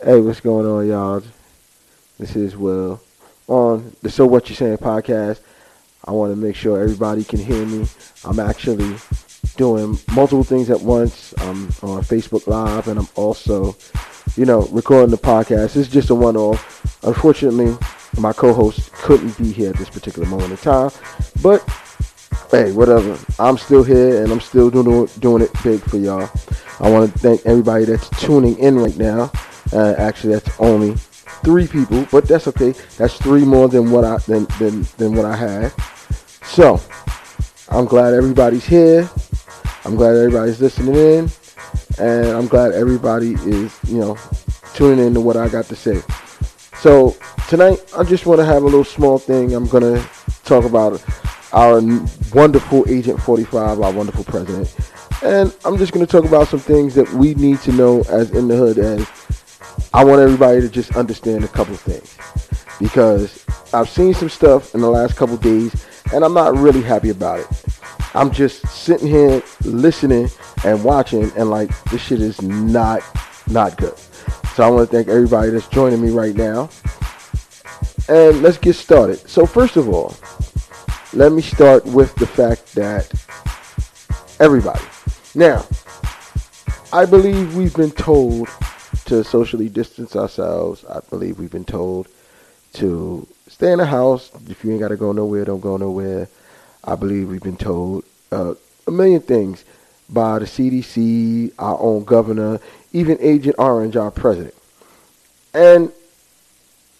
Hey, what's going on, y'all? This is Will on the So What You Saying podcast. I want to make sure everybody can hear me. I'm actually doing multiple things at once. I'm on Facebook Live and I'm also, you know, recording the podcast. It's just a one-off. Unfortunately, my co-host couldn't be here at this particular moment in time, but hey, whatever. I'm still here and I'm still doing doing it big for y'all. I want to thank everybody that's tuning in right now. Uh, actually, that's only three people, but that's okay. That's three more than what I than than, than what I had. So I'm glad everybody's here. I'm glad everybody's listening in, and I'm glad everybody is you know tuning in to what I got to say. So tonight, I just want to have a little small thing. I'm gonna talk about our wonderful Agent 45, our wonderful president, and I'm just gonna talk about some things that we need to know as in the hood as I want everybody to just understand a couple things because I've seen some stuff in the last couple days and I'm not really happy about it. I'm just sitting here listening and watching and like this shit is not not good. So I want to thank everybody that's joining me right now. And let's get started. So first of all, let me start with the fact that everybody. Now, I believe we've been told to socially distance ourselves. I believe we've been told to stay in the house. If you ain't got to go nowhere, don't go nowhere. I believe we've been told uh, a million things by the CDC, our own governor, even Agent Orange, our president. And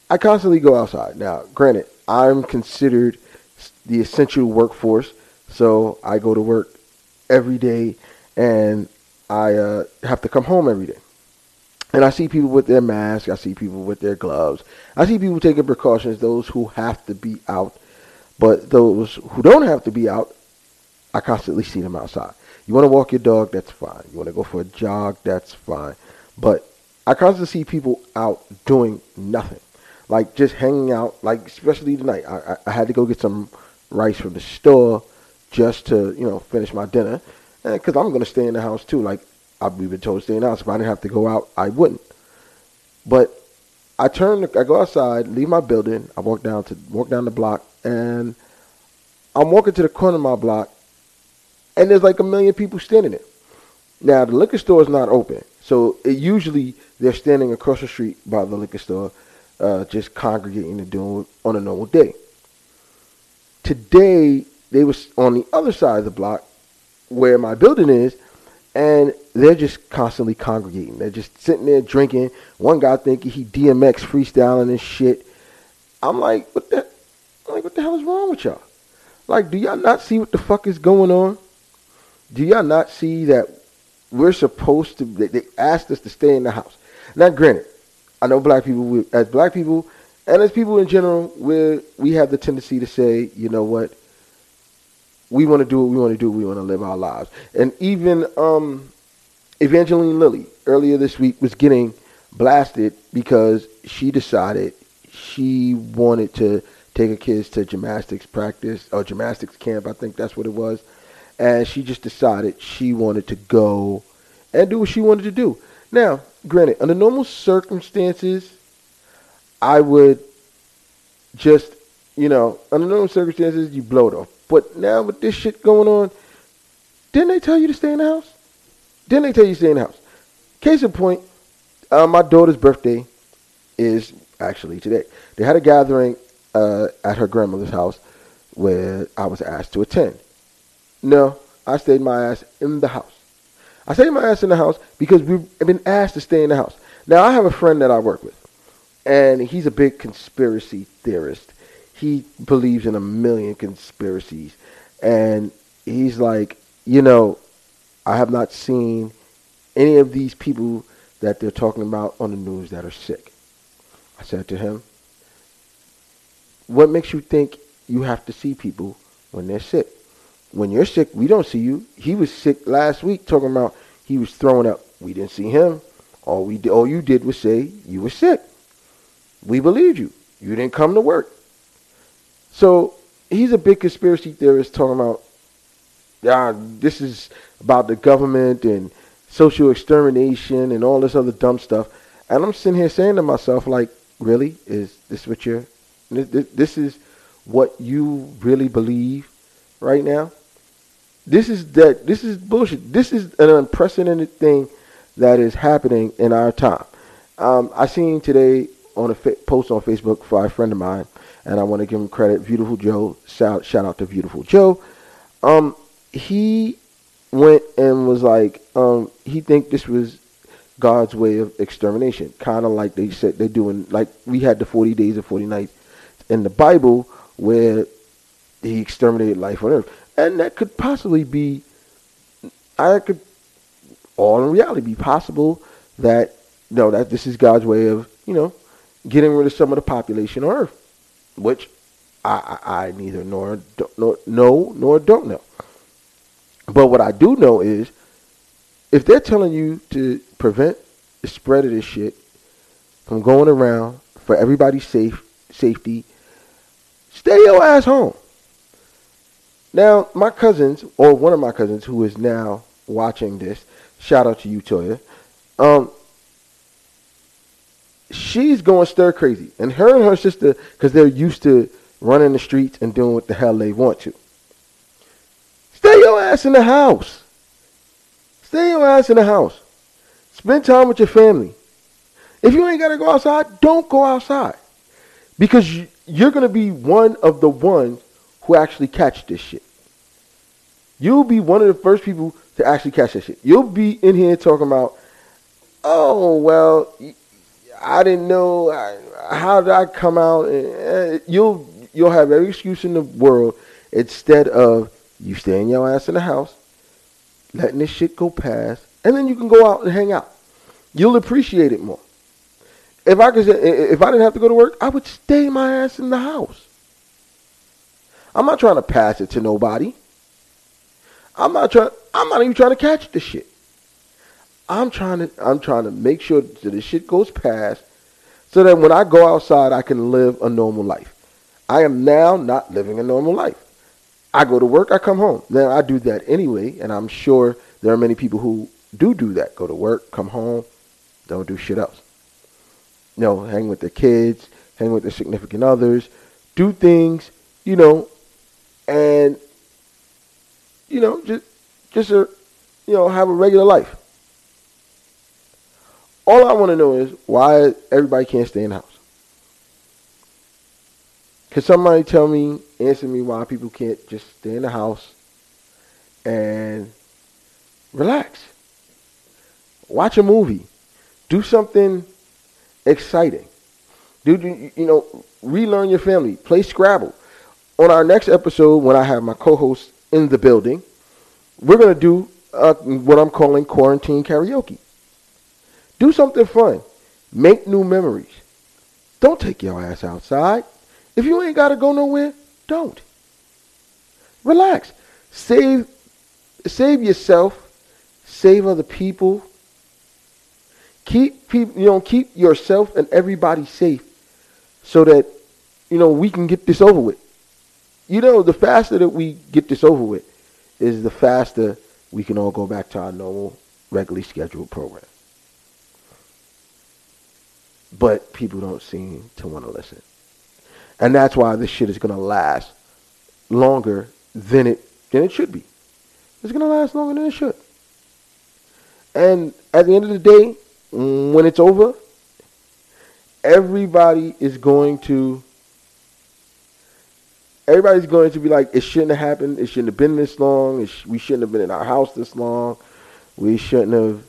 I constantly go outside. Now, granted, I'm considered the essential workforce, so I go to work every day and I uh, have to come home every day. And I see people with their masks. I see people with their gloves. I see people taking precautions, those who have to be out. But those who don't have to be out, I constantly see them outside. You want to walk your dog, that's fine. You want to go for a jog, that's fine. But I constantly see people out doing nothing. Like just hanging out, like especially tonight. I, I, I had to go get some rice from the store just to, you know, finish my dinner. Because I'm going to stay in the house too. Like I've been told to stay in the house. If I didn't have to go out, I wouldn't. But I turn, I go outside, leave my building. I walk down to walk down the block, and I'm walking to the corner of my block, and there's like a million people standing there. Now the liquor store is not open, so it usually they're standing across the street by the liquor store, uh, just congregating and doing on a normal day. Today they was on the other side of the block, where my building is, and they're just constantly congregating. They're just sitting there drinking. One guy thinking he DMX freestyling and shit. I'm like, what the, I'm like, what the hell is wrong with y'all? Like, do y'all not see what the fuck is going on? Do y'all not see that we're supposed to? They, they asked us to stay in the house. Now, granted, I know black people, we, as black people, and as people in general, we we have the tendency to say, you know what, we want to do what we want to do. We want to live our lives. And even um, Evangeline Lilly earlier this week was getting blasted because she decided she wanted to take her kids to gymnastics practice or gymnastics camp. I think that's what it was. And she just decided she wanted to go and do what she wanted to do. Now, granted, under normal circumstances, I would just, you know, under normal circumstances, you blow it off. But now with this shit going on, didn't they tell you to stay in the house? Didn't they tell you to stay in the house? Case in point, uh, my daughter's birthday is actually today. They had a gathering uh, at her grandmother's house where I was asked to attend. No, I stayed my ass in the house. I stayed my ass in the house because we've been asked to stay in the house. Now, I have a friend that I work with, and he's a big conspiracy theorist he believes in a million conspiracies. And he's like, you know, I have not seen any of these people that they're talking about on the news that are sick. I said to him, what makes you think you have to see people when they're sick? When you're sick, we don't see you. He was sick last week talking about he was throwing up. We didn't see him. All we all you did was say you were sick. We believed you. You didn't come to work. So he's a big conspiracy theorist talking about uh, this is about the government and social extermination and all this other dumb stuff. And I'm sitting here saying to myself, like, really? Is this what you're, this is what you really believe right now? This is that, this is bullshit. This is an unprecedented thing that is happening in our time. Um, I seen today on a fa- post on Facebook for a friend of mine, and I want to give him credit. Beautiful Joe, shout shout out to Beautiful Joe. Um, he went and was like, um, he think this was God's way of extermination, kind of like they said they're doing. Like we had the forty days and forty nights in the Bible where he exterminated life on earth, and that could possibly be. I could, all in reality, be possible that no, that this is God's way of you know getting rid of some of the population on Earth, which I, I, I neither nor, nor know nor don't know. But what I do know is if they're telling you to prevent the spread of this shit from going around for everybody's safe safety, stay your ass home. Now, my cousins, or one of my cousins who is now watching this, shout out to you, Toya. Um, she's going stir crazy. And her and her sister, because they're used to running the streets and doing what the hell they want to. Stay your ass in the house. Stay your ass in the house. Spend time with your family. If you ain't got to go outside, don't go outside. Because you're going to be one of the ones who actually catch this shit. You'll be one of the first people to actually catch this shit. You'll be in here talking about, oh, well, I didn't know. How did I come out? Eh, you'll you'll have every excuse in the world instead of you staying your ass in the house, letting this shit go past, and then you can go out and hang out. You'll appreciate it more. If I could, if I didn't have to go to work, I would stay my ass in the house. I'm not trying to pass it to nobody. I'm not trying. I'm not even trying to catch the shit. I'm trying to I'm trying to make sure that the shit goes past so that when I go outside I can live a normal life. I am now not living a normal life. I go to work, I come home. Now I do that anyway, and I'm sure there are many people who do do that. Go to work, come home, don't do shit else. You know, hang with the kids, hang with their significant others, do things, you know, and you know, just just a, you know, have a regular life. All I want to know is why everybody can't stay in the house. Can somebody tell me, answer me why people can't just stay in the house and relax? Watch a movie. Do something exciting. Do, you know, relearn your family. Play Scrabble. On our next episode, when I have my co-host in the building, we're going to do uh, what I'm calling quarantine karaoke. Do something fun. Make new memories. Don't take your ass outside. If you ain't got to go nowhere, don't. Relax. Save save yourself. Save other people. Keep people, you know, keep yourself and everybody safe so that you know we can get this over with. You know, the faster that we get this over with is the faster we can all go back to our normal regularly scheduled program but people don't seem to want to listen. And that's why this shit is going to last longer than it than it should be. It's going to last longer than it should. And at the end of the day, when it's over, everybody is going to everybody's going to be like, it shouldn't have happened. It shouldn't have been this long. Sh- we shouldn't have been in our house this long. We shouldn't have.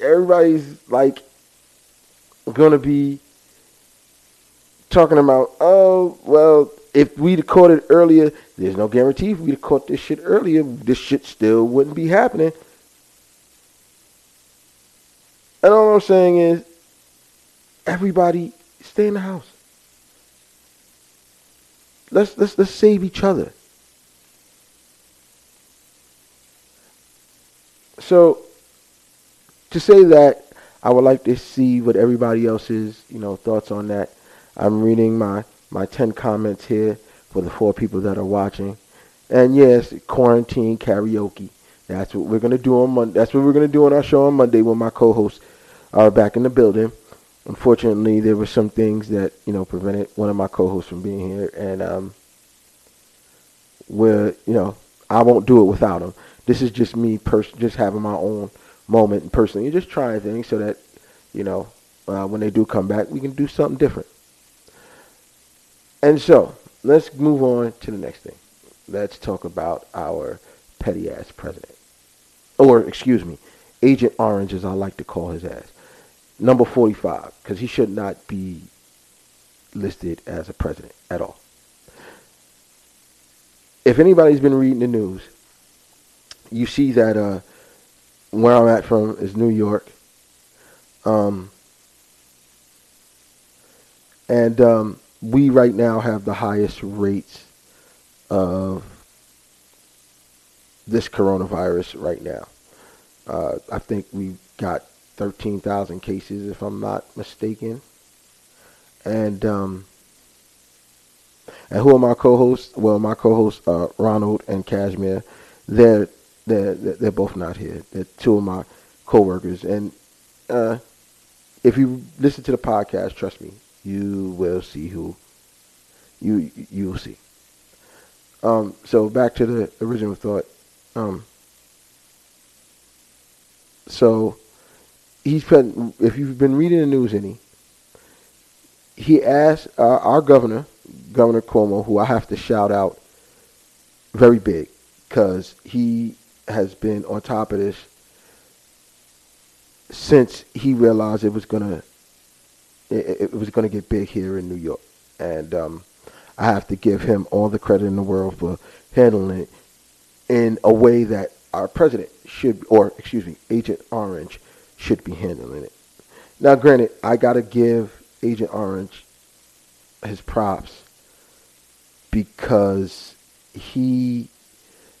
Everybody's like, going to be talking about, oh, well, if we'd caught it earlier, there's no guarantee if we'd caught this shit earlier, this shit still wouldn't be happening. And all I'm saying is, everybody stay in the house. Let's let's let's save each other. So to say that I would like to see what everybody else's, you know, thoughts on that. I'm reading my, my 10 comments here for the four people that are watching. And yes, quarantine karaoke. That's what we're gonna do on Monday. That's what we're gonna do on our show on Monday with my co-hosts are back in the building. Unfortunately, there were some things that you know prevented one of my co-hosts from being here, and um, where you know I won't do it without him. This is just me, pers- just having my own moment and personally, just trying things so that you know uh, when they do come back, we can do something different. And so let's move on to the next thing. Let's talk about our petty ass president, or excuse me, Agent Orange, as I like to call his ass number 45 because he should not be listed as a president at all. If anybody's been reading the news, you see that uh, where I'm at from is New York. Um, and um, we right now have the highest rates of this coronavirus right now. Uh, I think we've got 13,000 cases, if I'm not mistaken. And um, and who are my co-hosts? Well, my co-hosts uh, Ronald and Cashmere. They're they're they're both not here. They're two of my co-workers. And uh, if you listen to the podcast, trust me, you will see who you you will see. Um, so back to the original thought. Um, so he's been, if you've been reading the news any, he asked uh, our governor, Governor Cuomo, who I have to shout out very big because he has been on top of this since he realized it was gonna it, it was gonna get big here in New York, and um, I have to give him all the credit in the world for handling it in a way that our president should, or excuse me, Agent Orange should be handling it. Now, granted, I got to give Agent Orange his props because he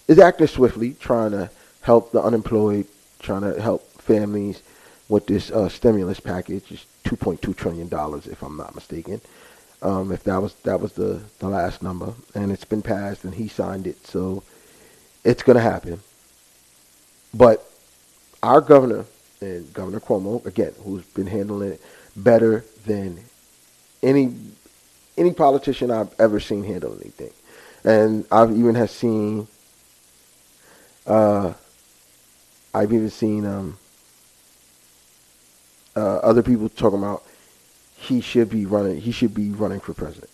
is acting swiftly, trying to help the unemployed, trying to help families with this uh, stimulus package. It's 2.2 trillion dollars, if I'm not mistaken. Um, if that was that was the the last number, and it's been passed, and he signed it, so it's going to happen. But our governor and Governor Cuomo, again, who's been handling it better than any any politician I've ever seen handle anything. And I've even have seen uh, I've even seen um, uh, other people talking about he should be running he should be running for president.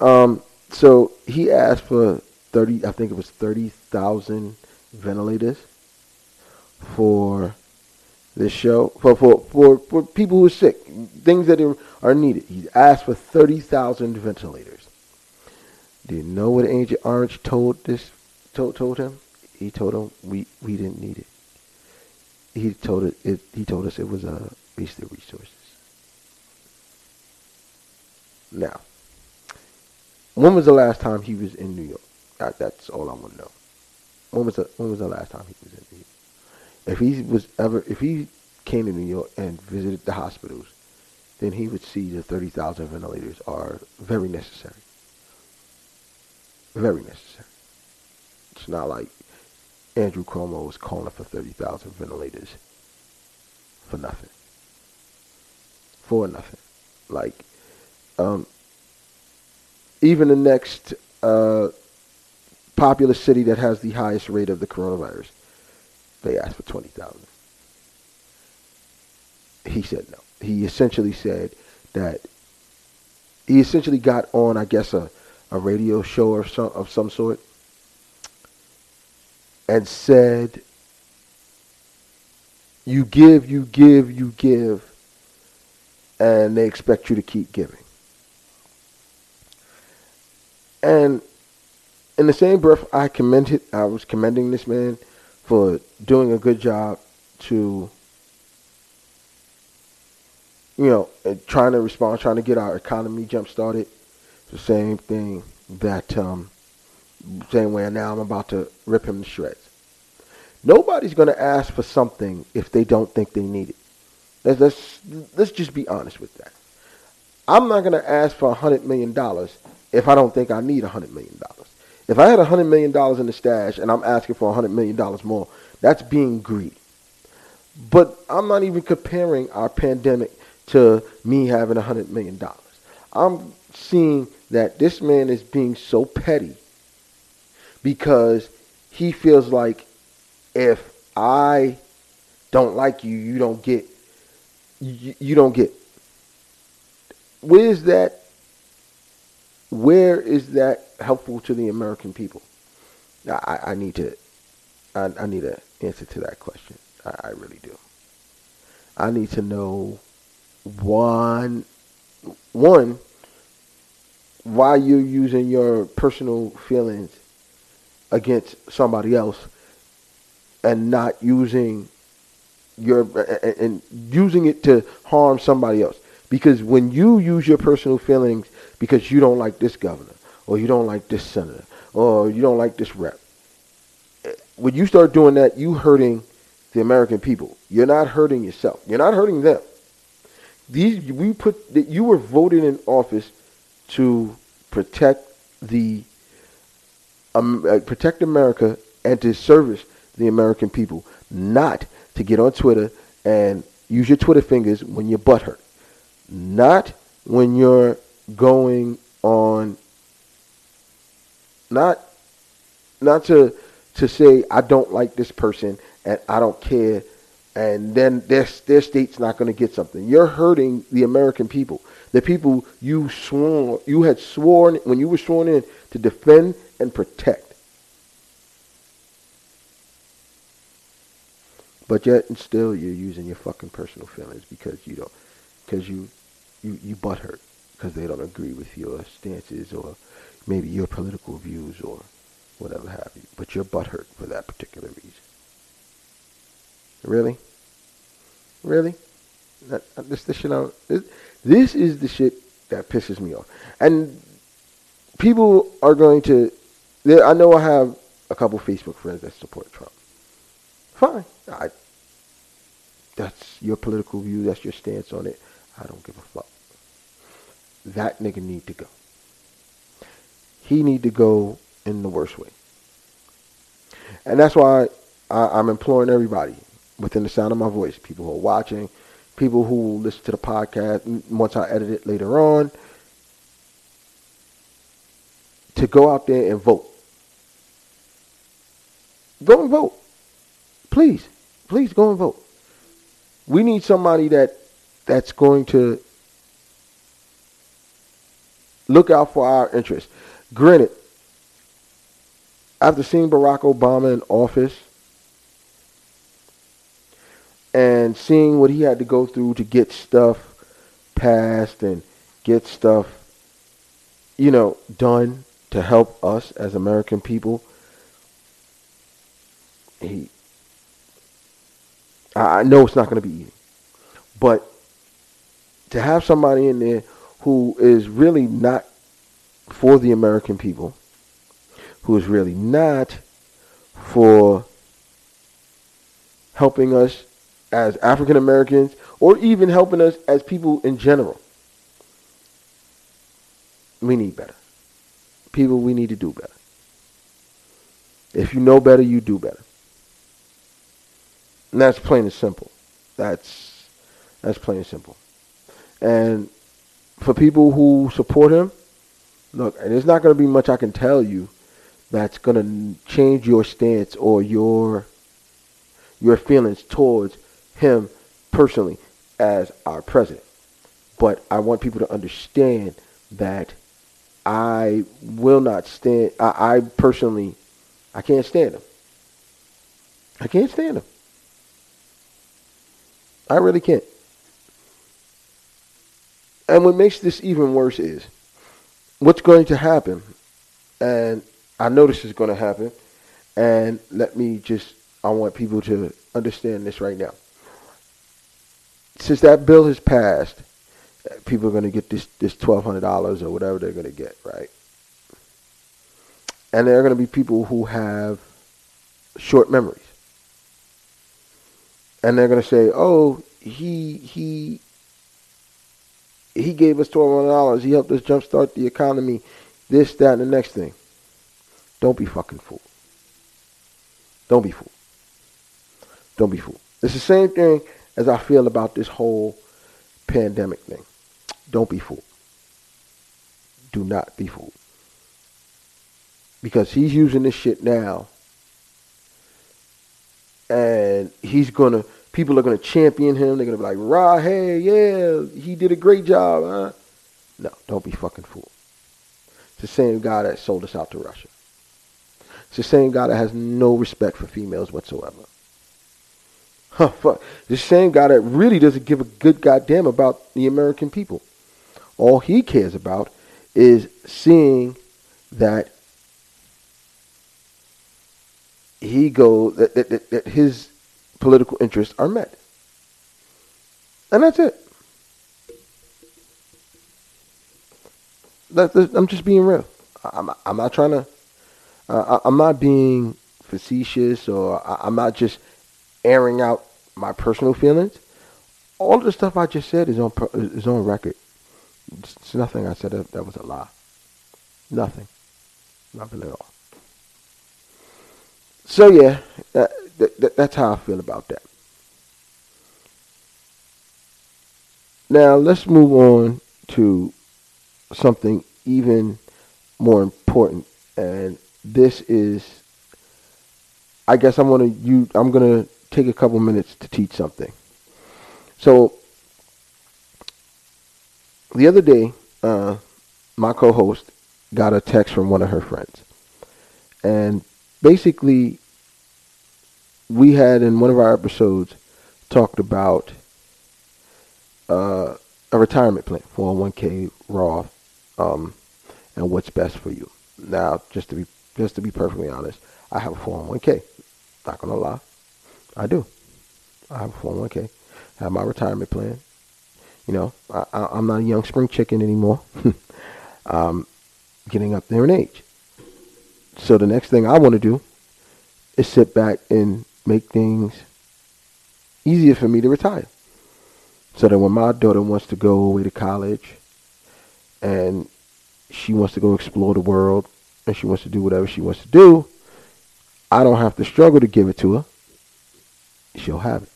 Um, so he asked for thirty I think it was thirty thousand ventilators for this show for, for, for, for people who are sick, things that are, needed. He asked for 30,000 ventilators. Do you know what Agent Orange told this told, told him? He told him we, we didn't need it. He told it, it he told us it was uh, a waste of resources. Now, when was the last time he was in New York? That, that's all I want to know. When was the when was the last time he was in New York? If he was ever, if he came to New York and visited the hospitals, then he would see the 30,000 ventilators are very necessary. Very necessary. It's not like Andrew Cuomo was calling for 30,000 ventilators for nothing. For nothing. Like, um, even the next uh, populous city that has the highest rate of the coronavirus, they asked for 20,000. He said no. He essentially said that he essentially got on, I guess, a, a radio show or some, of some sort and said, you give, you give, you give, and they expect you to keep giving. And in the same breath, I commended, I was commending this man for doing a good job to, you know, trying to respond, trying to get our economy jump started. the same thing that, um, same way now I'm about to rip him to shreds. Nobody's going to ask for something if they don't think they need it. Let's, let's, let's just be honest with that. I'm not going to ask for $100 million if I don't think I need $100 million. If I had $100 million in the stash and I'm asking for $100 million more, that's being greedy. But I'm not even comparing our pandemic to me having a hundred million dollars. I'm seeing that this man is being so petty because he feels like if I don't like you, you don't get you, you don't get. Where's that? Where is that helpful to the American people? I, I need to I, I need an answer to that question. I, I really do. I need to know one one why you're using your personal feelings against somebody else and not using your and using it to harm somebody else. Because when you use your personal feelings because you don't like this governor or you don't like this senator or you don't like this rep when you start doing that you hurting the american people. You're not hurting yourself. You're not hurting them. These we put that you were voted in office to protect the um, uh, protect America and to service the American people, not to get on Twitter and use your Twitter fingers when your butt hurt, not when you're going on, not not to to say I don't like this person and I don't care, and then their their state's not going to get something. You're hurting the American people the people you swore you had sworn when you were sworn in to defend and protect. But yet and still you're using your fucking personal feelings because you don't because you you you butthurt because they don't agree with your stances or maybe your political views or whatever have you. But you're butthurt for that particular reason. Really? Really? That, this, this, you know, this, this is the shit that pisses me off. And people are going to. I know I have a couple Facebook friends that support Trump. Fine. I, that's your political view. That's your stance on it. I don't give a fuck. That nigga need to go. He need to go in the worst way. And that's why I, I'm imploring everybody within the sound of my voice, people who are watching, people who listen to the podcast once I edit it later on, to go out there and vote. Go and vote. Please. Please go and vote. We need somebody that that's going to look out for our interests. Granted, after seeing Barack Obama in office, and seeing what he had to go through to get stuff passed and get stuff, you know, done to help us as American people. He, I know it's not going to be easy, but to have somebody in there who is really not for the American people, who is really not for helping us as African Americans or even helping us as people in general. We need better. People, we need to do better. If you know better, you do better. And that's plain and simple. That's that's plain and simple. And for people who support him, look, and there's not going to be much I can tell you that's going to change your stance or your your feelings towards him personally as our president. But I want people to understand that I will not stand, I, I personally, I can't stand him. I can't stand him. I really can't. And what makes this even worse is what's going to happen, and I know this is going to happen, and let me just, I want people to understand this right now since that bill has passed, people are going to get this this twelve hundred dollars or whatever they're going to get, right? And there are going to be people who have short memories, and they're going to say, "Oh, he he he gave us twelve hundred dollars. He helped us jumpstart the economy. This, that, and the next thing." Don't be fucking fooled. Don't be fooled. Don't be fooled. It's the same thing as I feel about this whole pandemic thing. Don't be fooled. Do not be fooled. Because he's using this shit now. And he's gonna people are gonna champion him. They're gonna be like, "Rah, hey, yeah, he did a great job." Huh? No, don't be fucking fooled. It's the same guy that sold us out to Russia. It's the same guy that has no respect for females whatsoever. Huh, fuck. The same guy that really doesn't give a good goddamn about the American people. All he cares about is seeing that he go that, that, that, that his political interests are met. And that's it. That, that, I'm just being real. I'm, I'm not trying to, uh, I'm not being facetious or I, I'm not just airing out my personal feelings. All the stuff I just said is on is on record. It's nothing I said that, that was a lie. Nothing. Nothing at all. So yeah, that, that, that's how I feel about that. Now let's move on to something even more important, and this is, I guess I'm gonna you I'm gonna take a couple minutes to teach something. So the other day, uh, my co-host got a text from one of her friends, and basically, we had in one of our episodes talked about uh, a retirement plan, 401k, Roth, um, and what's best for you. Now, just to be just to be perfectly honest, I have a 401k. Not gonna lie, I do. I have a 401k. I have my retirement plan. You know, I, am not a young spring chicken anymore. um, getting up there in age. So the next thing I want to do is sit back and make things easier for me to retire. So that when my daughter wants to go away to college and she wants to go explore the world and she wants to do whatever she wants to do, I don't have to struggle to give it to her. She'll have it.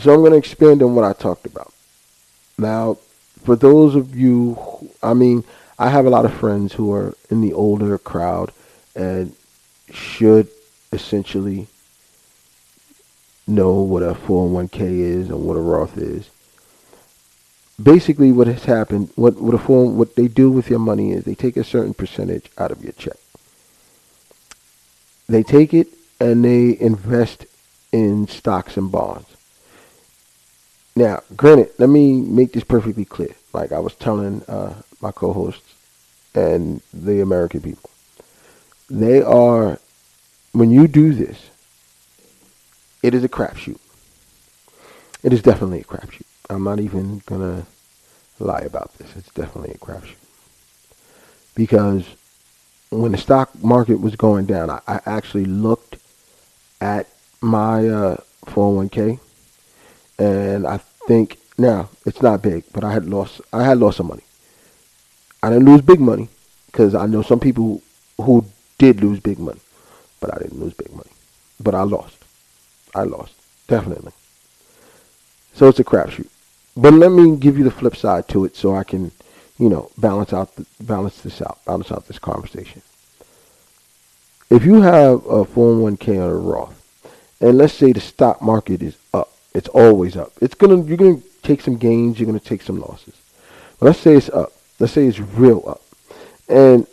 So I'm going to expand on what I talked about. Now, for those of you, who, I mean, I have a lot of friends who are in the older crowd and should essentially know what a 401k is and what a Roth is. Basically, what has happened, what what a 4, what they do with your money is they take a certain percentage out of your check. They take it and they invest in stocks and bonds. Now, granted, let me make this perfectly clear. Like I was telling uh, my co-hosts and the American people, they are when you do this, it is a crapshoot. It is definitely a crapshoot. I'm not even gonna lie about this. It's definitely a crapshoot because when the stock market was going down, I, I actually looked at my uh, 401k and I think now it's not big, but I had lost I had lost some money. I didn't lose big money because I know some people who did lose big money, but I didn't lose big money. But I lost. I lost definitely. So it's a crapshoot. But let me give you the flip side to it, so I can, you know, balance out the, balance this out, balance out this conversation. If you have a 401k or a Roth, and let's say the stock market is up, it's always up. It's gonna you're gonna take some gains, you're gonna take some losses. But let's say it's up. Let's say it's real up, and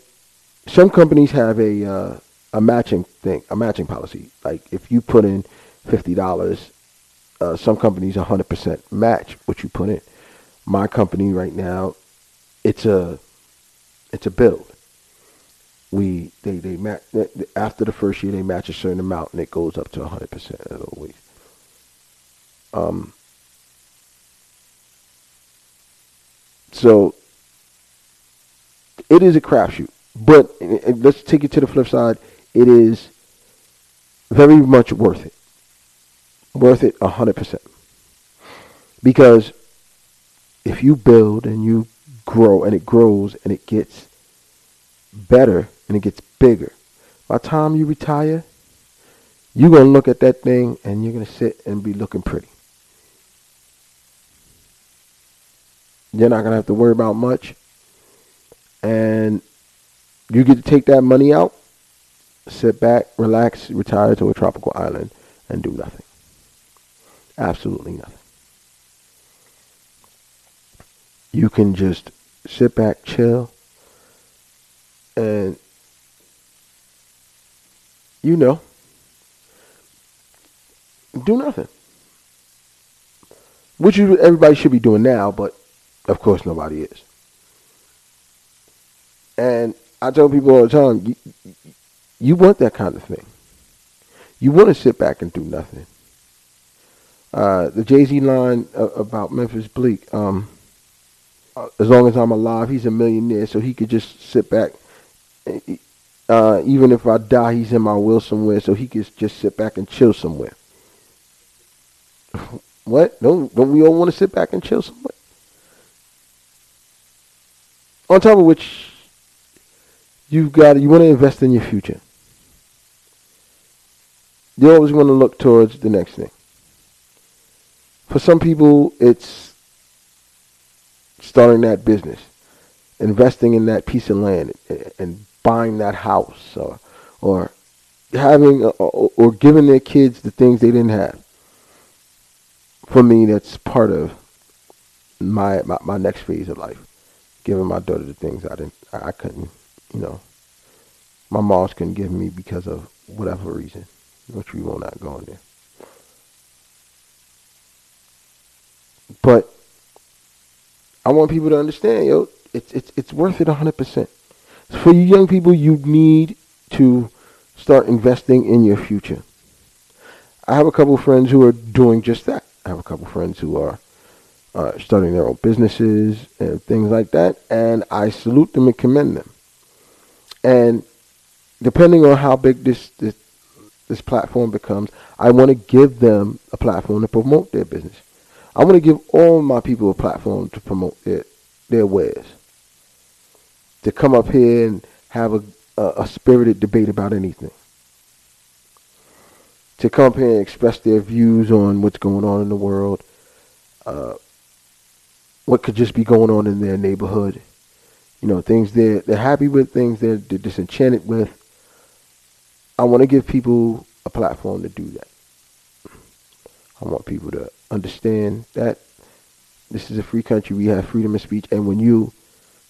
some companies have a uh, a matching thing, a matching policy. Like if you put in fifty dollars, uh, some companies 100% match what you put in. My company right now, it's a it's a build. We they they match after the first year they match a certain amount and it goes up to 100% always. Um, so it is a crapshoot. But eh, eh, let's take it to the flip side. It is very much worth it. Worth it 100%. Because if you build and you grow and it grows and it gets better and it gets bigger, by the time you retire, you're going to look at that thing and you're going to sit and be looking pretty. You're not going to have to worry about much. And you get to take that money out, sit back, relax, retire to a tropical island, and do nothing. Absolutely nothing. You can just sit back, chill, and you know, do nothing. Which you, everybody should be doing now, but of course nobody is. And I tell people all the time, you, you want that kind of thing. You want to sit back and do nothing. Uh, the Jay Z line about Memphis Bleek, um, uh, as long as I'm alive, he's a millionaire, so he could just sit back. Uh, even if I die, he's in my will somewhere, so he could just sit back and chill somewhere. What? Don't don't we all want to sit back and chill somewhere? On top of which, you've got you want to invest in your future. You always want to look towards the next thing. For some people, it's starting that business, investing in that piece of land, and buying that house, or or having uh, or, or giving their kids the things they didn't have. For me, that's part of my my, my next phase of life, giving my daughter the things I didn't I couldn't, you know, my moms couldn't give me because of whatever reason, which we will not go in there. But I want people to understand, yo, it's it's it's worth it hundred percent. For you young people, you need to start investing in your future. I have a couple friends who are doing just that. I have a couple friends who are uh, starting their own businesses and things like that, and I salute them and commend them. And depending on how big this this, this platform becomes, I want to give them a platform to promote their business. I want to give all my people a platform to promote their their wares. To come up here and have a, a, a spirited debate about anything. To come up here and express their views on what's going on in the world, uh, what could just be going on in their neighborhood. You know, things they're they're happy with, things they're, they're disenchanted with. I want to give people a platform to do that. I want people to understand that this is a free country. We have freedom of speech. And when you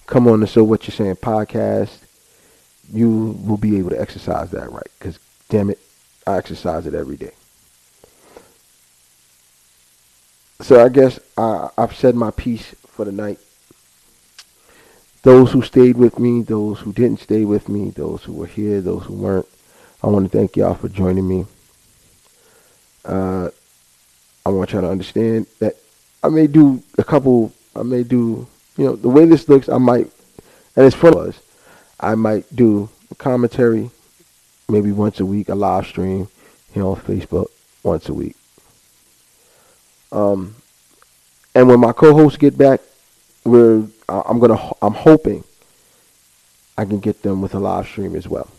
come on the So What You're Saying podcast, you will be able to exercise that right. Because, damn it, I exercise it every day. So I guess I, I've said my piece for the night. Those who stayed with me, those who didn't stay with me, those who were here, those who weren't, I want to thank y'all for joining me. Uh, I want y'all to understand that I may do a couple. I may do, you know, the way this looks. I might, and it's fun. Was I might do a commentary, maybe once a week, a live stream here on Facebook once a week. Um, and when my co-hosts get back, we're I'm gonna I'm hoping I can get them with a live stream as well,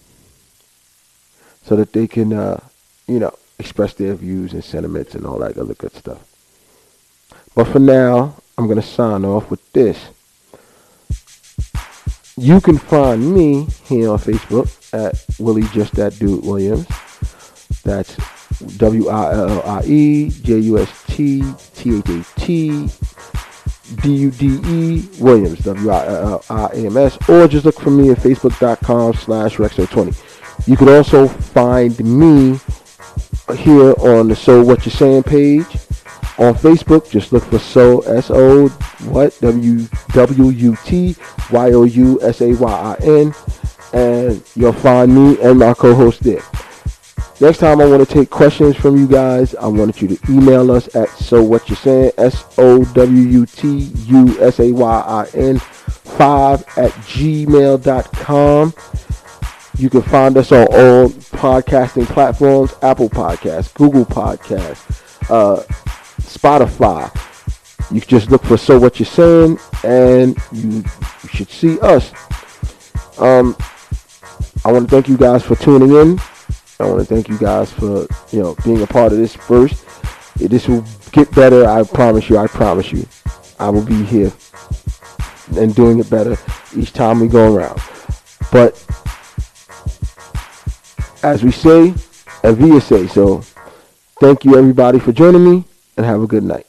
so that they can, uh, you know, express their views and sentiments and all that other good stuff. But for now, I'm to sign off with this. You can find me here on Facebook at Willie Just That Dude Williams. That's W I L I E J U S T T H A T D U D E Williams W I L I A M S or just look for me at facebook.com slash Rexo20. You can also find me here on the So What You're Saying page. On Facebook, just look for So S O what W W U T Y O U S A Y I N, and you'll find me and my co-host there. Next time I want to take questions from you guys, I want you to email us at so what you're saying S O W U T U S A Y I N five at gmail.com. You can find us on all podcasting platforms Apple Podcasts, Google Podcasts, uh, Spotify. You can just look for So What You're Saying, and you, you should see us. Um, I want to thank you guys for tuning in. I want to thank you guys for you know being a part of this first. This will get better. I promise you. I promise you. I will be here and doing it better each time we go around. But as we say, Via say, so thank you everybody for joining me and have a good night.